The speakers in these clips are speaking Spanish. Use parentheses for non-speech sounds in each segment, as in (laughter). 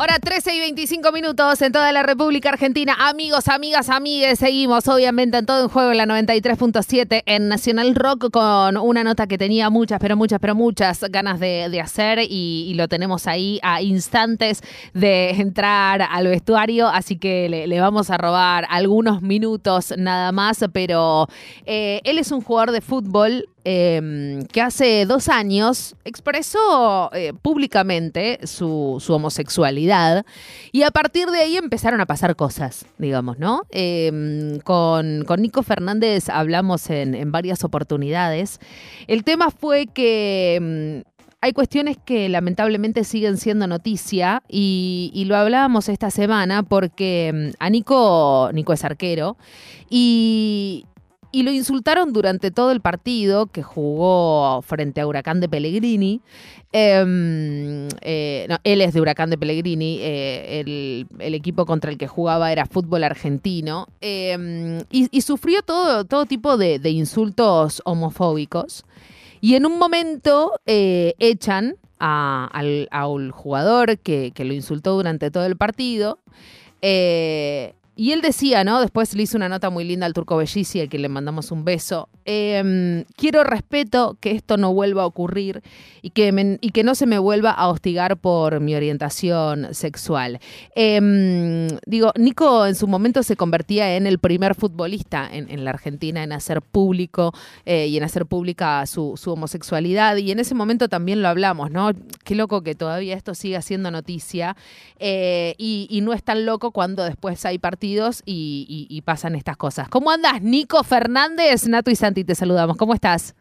Hora 13 y 25 minutos en toda la República Argentina. Amigos, amigas, amigues, seguimos obviamente en todo en juego en la 93.7 en Nacional Rock con una nota que tenía muchas, pero muchas, pero muchas ganas de, hacer y, lo tenemos ahí a instantes de entrar al vestuario, así que le, vamos a robar algunos minutos nada más, pero eh, él es un jugador de fútbol Em, que hace dos años expresó eh, públicamente su, homosexualidad y a partir de ahí empezaron a pasar cosas, digamos, ¿no? Em, con, Nico Fernández hablamos en, varias oportunidades. El tema fue que em, hay cuestiones que lamentablemente siguen siendo noticia y, y, lo hablábamos esta semana porque a Nico, Nico es arquero, y, y lo insultaron durante todo el partido que jugó frente a Huracán de Pellegrini. Em, eh, él es de Huracán de Pellegrini, eh, el, equipo contra el que jugaba era fútbol argentino, em, y, sufrió todo, todo tipo de, insultos homofóbicos. Y en un momento eh, echan al, jugador que, que, lo insultó durante todo el partido. Y él decía, ¿no? Después le hizo una nota muy linda al Turco Bellici, al que le mandamos un beso. Em, quiero respeto que esto no vuelva a ocurrir y que, y que no se me vuelva a hostigar por mi orientación sexual. Em, digo, Nico en su momento se convertía en el primer futbolista en, la Argentina en hacer público eh, y en hacer pública su, homosexualidad. Y en ese momento también lo hablamos, ¿no? Qué loco que todavía esto siga siendo noticia. Eh, y, y no es tan loco cuando después hay partidos y, pasan estas cosas. ¿Cómo andas, Nico Fernández? Nato y Santi, te saludamos. ¿Cómo estás?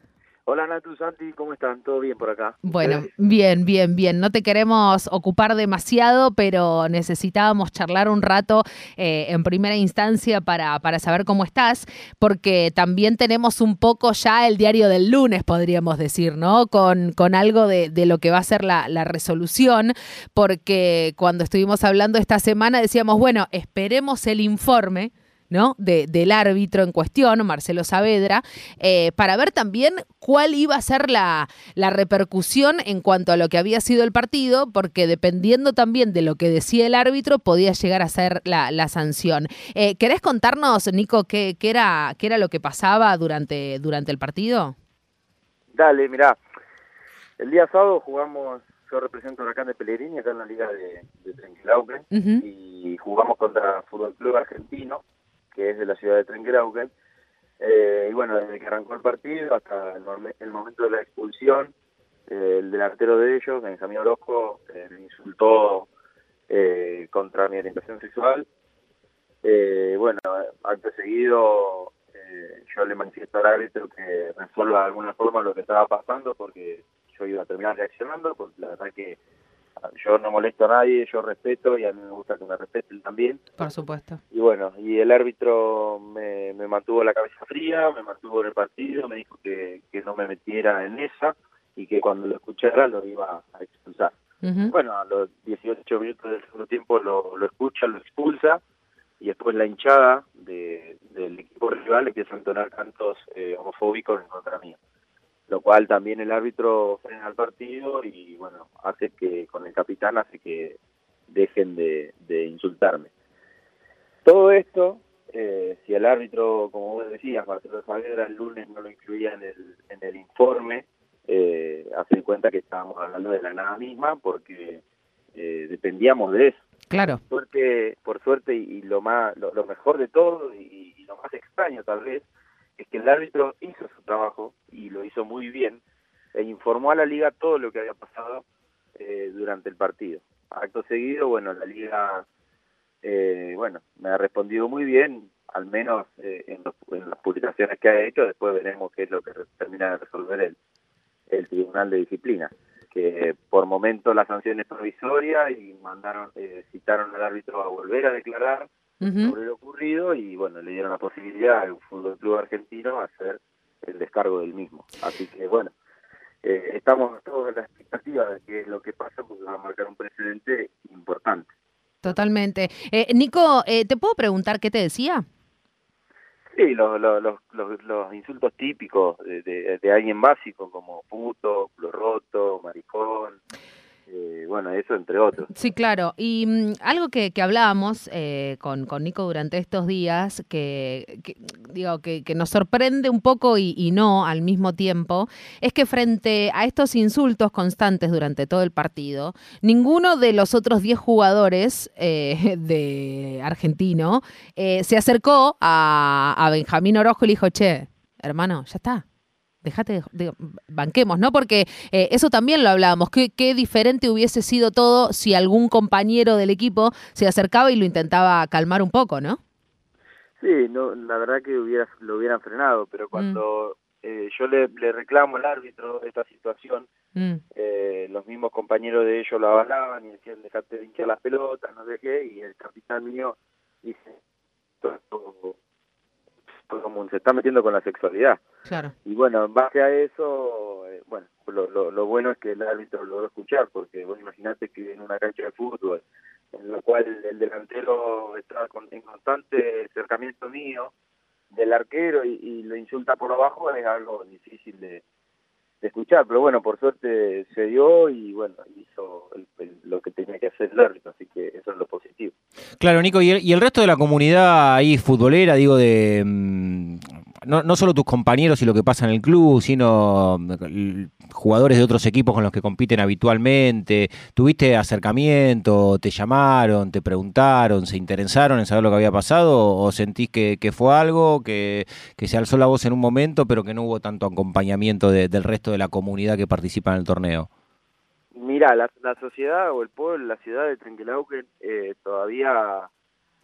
Hola Natu, Santi, ¿cómo están? ¿Todo bien por acá? Bueno, bien, bien, bien. No te queremos ocupar demasiado, pero necesitábamos charlar un rato eh, en primera instancia para, para saber cómo estás, porque también tenemos un poco ya el diario del lunes, podríamos decir, ¿no? Con, con algo de, de lo que va a ser la, la resolución, porque cuando estuvimos hablando esta semana decíamos, bueno, esperemos el informe ¿no? De, del árbitro en cuestión, Marcelo Saavedra, eh, para ver también cuál iba a ser la, repercusión en cuanto a lo que había sido el partido, porque dependiendo también de lo que decía el árbitro, podía llegar a ser la, sanción. Eh, ¿Querés contarnos, Nico, qué, qué, era, qué era lo que pasaba durante, durante el partido? Dale, mirá. El día sábado jugamos, yo represento a Huracán de Pellegrini acá en la Liga de, de y jugamos contra Fútbol Club Argentino que es de la ciudad de Trenquerauquen. Eh, y bueno, desde que arrancó el partido hasta el, momento de la expulsión, eh, el delantero de ellos, Benjamín Orozco, eh, me insultó eh, contra mi orientación sexual. bueno, acto seguido yo le manifiesto al árbitro que resuelva de alguna forma lo que estaba pasando porque yo iba a terminar reaccionando, porque la verdad que yo no molesto a nadie, yo respeto y a mí me gusta que me respeten también. Por supuesto. Y bueno, y el árbitro me, me mantuvo la cabeza fría, me mantuvo en el partido, me dijo que, que no me metiera en esa y que cuando lo escuchara lo iba a expulsar. Bueno, a los 18 minutos del segundo tiempo lo, lo escucha, lo expulsa y después la hinchada de, del equipo rival empieza a entonar cantos eh, homofóbicos en contra mía lo cual también el árbitro frena el partido y bueno, hace que con el capitán hace que dejen de, insultarme. Todo esto, eh, si el árbitro, como vos decías, Marcelo Saavedra el lunes no lo incluía en el, en el informe, eh, hace cuenta que estábamos hablando de la nada misma porque eh, dependíamos de eso. Claro. Por suerte, por suerte y, lo más, lo, mejor de todo y, y, lo más extraño tal vez es que el árbitro hizo su trabajo y lo hizo muy bien e informó a la liga todo lo que había pasado eh, durante el partido. Acto seguido, bueno, la liga, eh, bueno, me ha respondido muy bien, al menos eh, en, las publicaciones que ha hecho, después veremos qué es lo que termina de resolver el, Tribunal de Disciplina, que por momento la sanción es provisoria y mandaron, citaron al árbitro a volver a declarar sobre lo ocurrido y bueno, le dieron la posibilidad al Fútbol Club Argentino a hacer el descargo del mismo. Así que bueno, eh, estamos todos en la expectativa de que lo que pasa porque va a marcar un precedente importante. Totalmente. Eh, Nico, eh, ¿te puedo preguntar qué te decía? Sí, los, los, los, los insultos típicos de, de, alguien básico como puto, culo roto, maricón. Eh, bueno, eso entre otros. Sí, claro. Y mm, algo que, que hablábamos eh, con, con, Nico durante estos días, que, digo que, nos sorprende un poco y, no al mismo tiempo, es que frente a estos insultos constantes durante todo el partido, ninguno de los otros 10 jugadores eh, (laughs) de argentino se acercó a, a Benjamín Orojo y le dijo, che, hermano, ya está Dejate de, banquemos, ¿no? Porque eh, eso también lo hablábamos. ¿Qué, ¿Qué, diferente hubiese sido todo si algún compañero del equipo se acercaba y lo intentaba calmar un poco, ¿no? Sí, no, la verdad que hubiera, lo hubieran frenado, pero mm. cuando mm. eh, yo le, le, reclamo al árbitro esta situación, mm. eh, los mismos compañeros de ellos lo avalaban y decían dejate de hinchar las pelotas, no sé qué, y el capitán mío dice, como se está metiendo con la sexualidad. Claro. Y bueno, en base a eso, eh, bueno, lo, lo, lo, bueno es que el árbitro lo logró escuchar, porque vos imaginate que en una cancha de fútbol, en la cual el delantero está con, en constante acercamiento mío, del arquero y, y, lo insulta por abajo, es algo difícil de, de escuchar, pero bueno, por suerte se dio y bueno, hizo el, el, lo que tenía que hacer el árbitro, así que eso es lo. Claro, Nico, y el, y el resto de la comunidad ahí futbolera, digo, de mm, no, no solo tus compañeros y lo que pasa en el club, sino mm, jugadores de otros equipos con los que compiten habitualmente, ¿tuviste acercamiento, te llamaron, te preguntaron, se interesaron en saber lo que había pasado o sentís que, fue algo, que, se alzó la voz en un momento, pero que no hubo tanto acompañamiento de, del resto de la comunidad que participa en el torneo? Mira, la, la sociedad o el pueblo, la ciudad de Trenquelauquen eh, todavía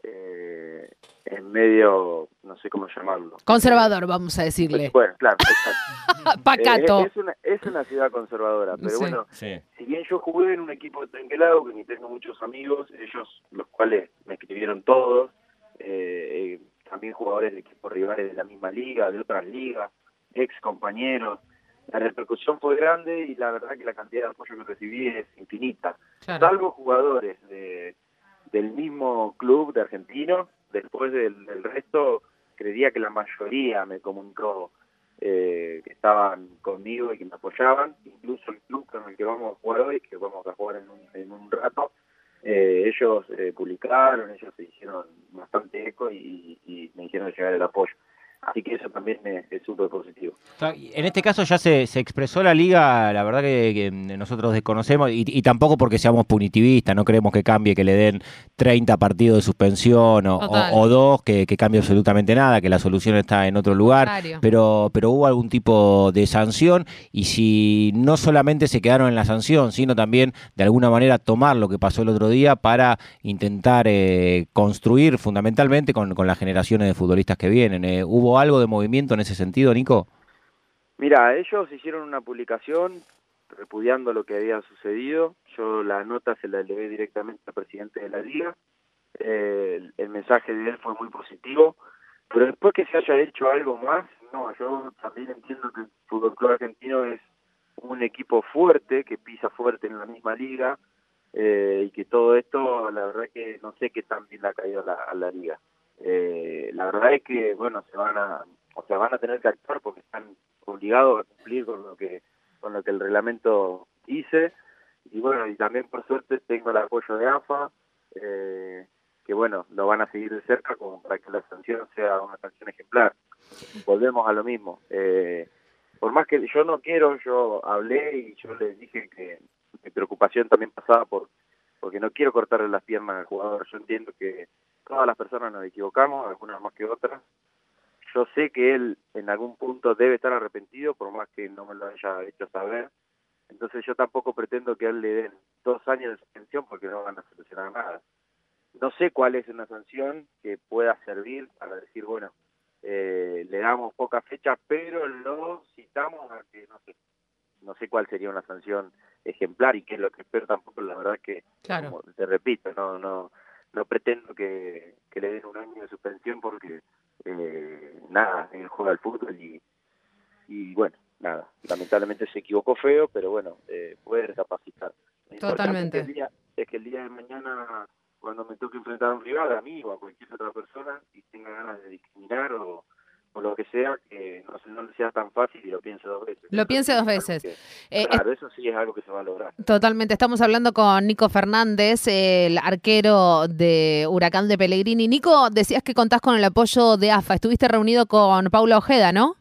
eh, en medio, no sé cómo llamarlo. Conservador, vamos a decirle. Bueno, claro, exacto. (laughs) Pacato. Eh, es, una, es una ciudad conservadora, pero sí. bueno, sí. si bien yo jugué en un equipo de Trenquelauquen y tengo muchos amigos, ellos, los cuales me escribieron todos, eh, también jugadores de equipos rivales de la misma liga, de otras ligas, ex compañeros, la repercusión fue grande y la verdad que la cantidad de apoyo que recibí es infinita. Claro. Salvo jugadores de, del mismo club de argentinos, después del, del, resto, creía que la mayoría me comunicó eh, que estaban conmigo y que me apoyaban, incluso el club con el que vamos a jugar hoy, que vamos a jugar en un, en un rato, eh, ellos eh, publicaron, ellos se hicieron bastante eco y, y me hicieron llegar el apoyo. Así que eso también es súper positivo. En este caso ya se, se, expresó la liga, la verdad que, que nosotros desconocemos, y, y, tampoco porque seamos punitivistas, no creemos que cambie, que le den 30 partidos de suspensión o, o, o dos, que, que, cambie absolutamente nada, que la solución está en otro lugar, pero, pero hubo algún tipo de sanción, y si no solamente se quedaron en la sanción, sino también de alguna manera tomar lo que pasó el otro día para intentar eh, construir fundamentalmente con, con, las generaciones de futbolistas que vienen. Eh, algo de movimiento en ese sentido, Nico? Mira, ellos hicieron una publicación repudiando lo que había sucedido. Yo la nota se la elevé directamente al presidente de la liga. Eh, el, mensaje de él fue muy positivo. Pero después que se haya hecho algo más, no, yo también entiendo que el Fútbol Club Argentino es un equipo fuerte, que pisa fuerte en la misma liga, eh, y que todo esto, la verdad que no sé qué tan bien le ha caído a a la liga. Eh, la verdad es que bueno se van a o sea van a tener que actuar porque están obligados a cumplir con lo que con lo que el reglamento dice. Y bueno y también por suerte tengo el apoyo de AFA eh, que bueno lo van a seguir de cerca como para que la sanción sea una sanción ejemplar. Volvemos a lo mismo. Eh, por más que yo no quiero yo hablé y yo les dije que mi preocupación también pasaba por porque no quiero cortarle las piernas al jugador. Yo entiendo que todas las personas nos equivocamos, algunas más que otras. Yo sé que él en algún punto debe estar arrepentido, por más que no me lo haya hecho saber. Entonces yo tampoco pretendo que a él le den dos años de suspensión porque no van a solucionar nada. No sé cuál es una sanción que pueda servir para decir, bueno, eh, le damos poca fecha, pero lo citamos a que, no sé, no sé cuál sería una sanción ejemplar y que es lo que espero tampoco, la verdad que, claro. como te repito, no, no, no pretendo que, que, le den un año de suspensión porque eh, nada, él juega al fútbol y, y bueno, nada, lamentablemente se equivocó feo, pero bueno, eh, puede recapacitar. Totalmente. Es que, día, es que, el día, de mañana, cuando me toque enfrentar a un rival, a mí o a cualquier otra persona, y tenga ganas de discriminar o, o lo que sea, que no, no sea tan fácil y lo piense dos veces. Lo piense dos veces. Eh, claro, eso sí es algo que se va a lograr. Totalmente. Estamos hablando con Nico Fernández, el arquero de Huracán de Pellegrini. Nico, decías que contás con el apoyo de AFA. Estuviste reunido con Paula Ojeda, ¿no?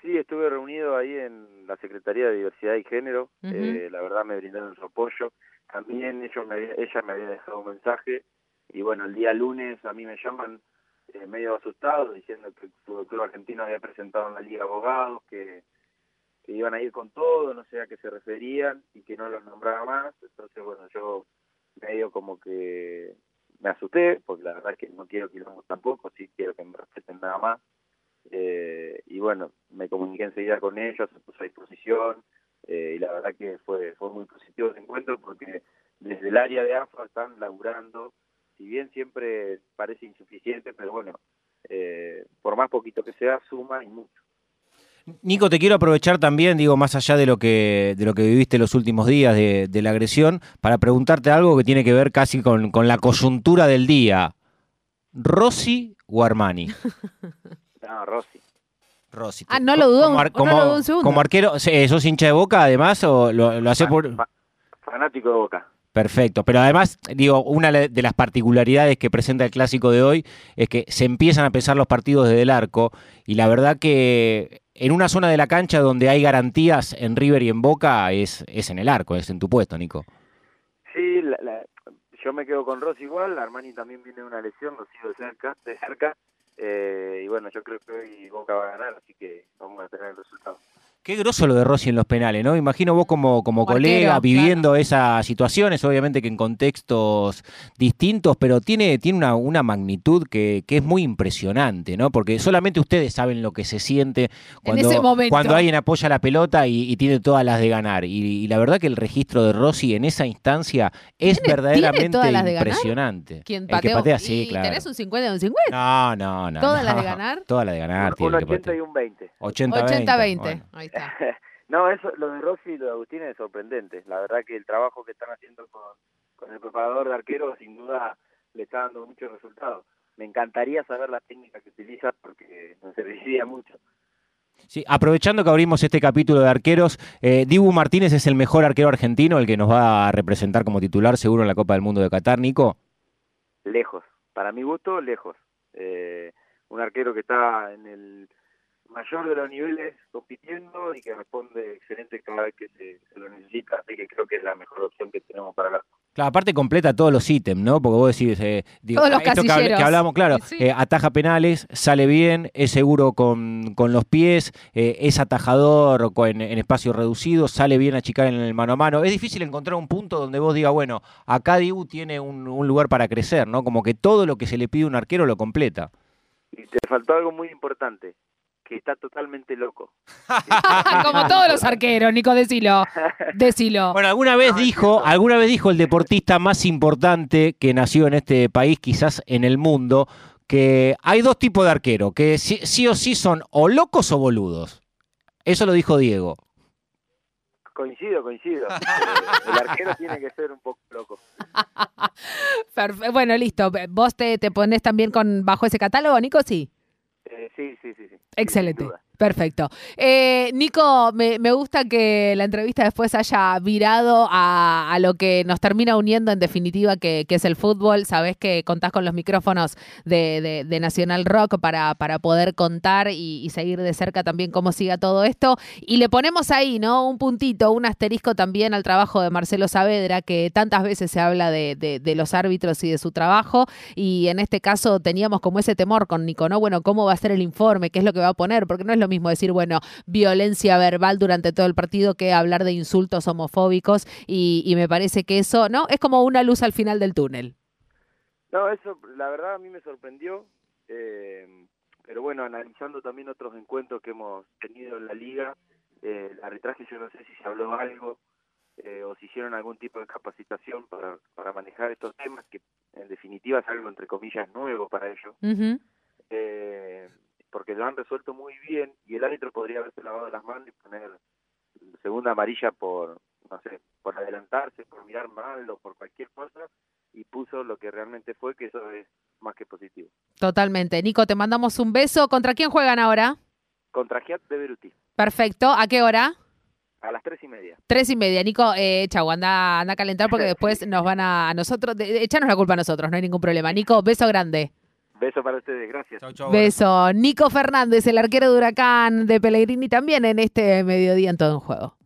Sí, estuve reunido ahí en la Secretaría de Diversidad y Género. Eh, la verdad me brindaron su apoyo. También ellos me ella me había dejado un mensaje y bueno, el día lunes a mí me llaman eh, medio asustado, diciendo que el Club Argentino había presentado en la Liga Abogados, que, iban a ir con todo, no sé a qué se referían y que no los nombraba más. Entonces, bueno, yo medio como que me asusté, porque la verdad es que no quiero que lo tampoco, sí quiero que me respeten nada más. Eh, y bueno, me comuniqué enseguida con ellos, se puso a disposición eh, y la verdad que fue, fue muy positivo ese encuentro porque desde el área de AFA están laburando si bien siempre parece insuficiente, pero bueno, eh, por más poquito que sea, suma y mucho. Nico, te quiero aprovechar también, digo, más allá de lo que, de lo que viviste los últimos días de, la agresión, para preguntarte algo que tiene que ver casi con, la coyuntura del día. ¿Rossi o Armani? (laughs) No, Rossi. Rossi. Ah, no lo dudo, como, Como arquero, ¿sos hincha de Boca además o lo, lo hace por...? Fanático de Boca. Perfecto, pero además, digo, una de las particularidades que presenta el clásico de hoy es que se empiezan a pesar los partidos desde el arco y la verdad que en una zona de la cancha donde hay garantías en River y en Boca es, es en el arco, es en tu puesto, Nico. Sí, yo me quedo con Ross igual, Armani también viene de una lesión, lo sigo de cerca, de cerca eh, y bueno, yo creo que hoy Boca va a ganar, así que vamos a tener el resultado. Qué groso lo de Rossi en los penales, ¿no? Imagino vos como, como colega viviendo esas situaciones, obviamente que en contextos distintos, pero tiene, tiene una, una magnitud que, que, es muy impresionante, ¿no? Porque solamente ustedes saben lo que se siente cuando, cuando alguien apoya la pelota y, tiene todas las de ganar. Y, la verdad que el registro de Rossi en esa instancia es verdaderamente impresionante. ¿Quién patea? patea sí, claro. ¿Tenés un 50 y un 50? No, no, no. ¿Todas las de ganar? Todas las de ganar. Un, 80 y un 20. 80-20. (laughs) No, eso, lo de Rossi y lo de Agustín es sorprendente. La verdad que el trabajo que están haciendo con, con el preparador de arquero sin duda le está dando muchos resultados. Me encantaría saber la técnica que utiliza porque nos serviría mucho. Sí, aprovechando que abrimos este capítulo de arqueros, eh, Dibu Martínez es el mejor arquero argentino, el que nos va a representar como titular seguro en la Copa del Mundo de Qatar, Nico. Lejos, para mi gusto, lejos. Eh, un arquero que está en el mayor de los niveles compitiendo y que responde excelente cada vez que se, lo necesita, así que creo que es la mejor opción que tenemos para la Claro, aparte completa todos los ítems, ¿no? Porque vos decís, eh, todos los esto que, hablamos, claro, eh, ataja penales, sale bien, es seguro con, con los pies, eh, es atajador en, en espacios reducidos, sale bien a chicar en el mano a mano. Es difícil encontrar un punto donde vos digas, bueno, acá Dibu tiene un, un lugar para crecer, ¿no? Como que todo lo que se le pide a un arquero lo completa. Y te faltó algo muy importante, está totalmente loco. (laughs) Como todos los arqueros, Nico, decilo. Decilo. Bueno, alguna vez dijo, alguna vez dijo el deportista más importante que nació en este país, quizás en el mundo, que hay dos tipos de arquero, que sí, o sí son o locos o boludos. Eso lo dijo Diego. Coincido, coincido. (laughs) el arquero tiene que ser un poco loco. (laughs) Bueno, listo. ¿Vos te, te pones también con bajo ese catálogo, Nico? Sí. Eh, sí, sí, sí, Excelente. Perfecto. Eh, Nico, me, gusta que la entrevista después haya virado a, lo que nos termina uniendo en definitiva, que, es el fútbol. Sabés que contás con los micrófonos de, Nacional Rock para, para poder contar y, seguir de cerca también cómo siga todo esto. Y le ponemos ahí, ¿no? Un puntito, un asterisco también al trabajo de Marcelo Saavedra, que tantas veces se habla de, los árbitros y de su trabajo. Y en este caso teníamos como ese temor con Nico, ¿no? Bueno, ¿cómo va a ser el informe? ¿Qué es lo que va a poner? Porque no es lo mismo decir, bueno, violencia verbal durante todo el partido que hablar de insultos homofóbicos y, me parece que eso, ¿no? Es como una luz al final del túnel. No, eso la verdad a mí me sorprendió, eh, pero bueno, analizando también otros encuentros que hemos tenido en la liga, eh, el arbitraje yo no sé si se habló algo eh, o si hicieron algún tipo de capacitación para, para manejar estos temas, que en definitiva es algo entre comillas nuevo para ellos porque lo han resuelto muy bien y el árbitro podría haberse lavado las manos y poner segunda amarilla por, no sé, por adelantarse, por mirar mal o por cualquier cosa, y puso lo que realmente fue, que eso es más que positivo. Totalmente. Nico, te mandamos un beso. ¿Contra quién juegan ahora? Contra Giat de Beruti. Perfecto. ¿A qué hora? A las tres y media. Tres y media. Nico, eh, chau, anda, anda a calentar porque (laughs) después nos van a, a nosotros, de, echarnos la culpa a nosotros, no hay ningún problema. Nico, beso grande. Beso para ustedes, gracias. Beso. Nico Fernández, el arquero de Huracán de Pellegrini, también en este mediodía en todo un juego.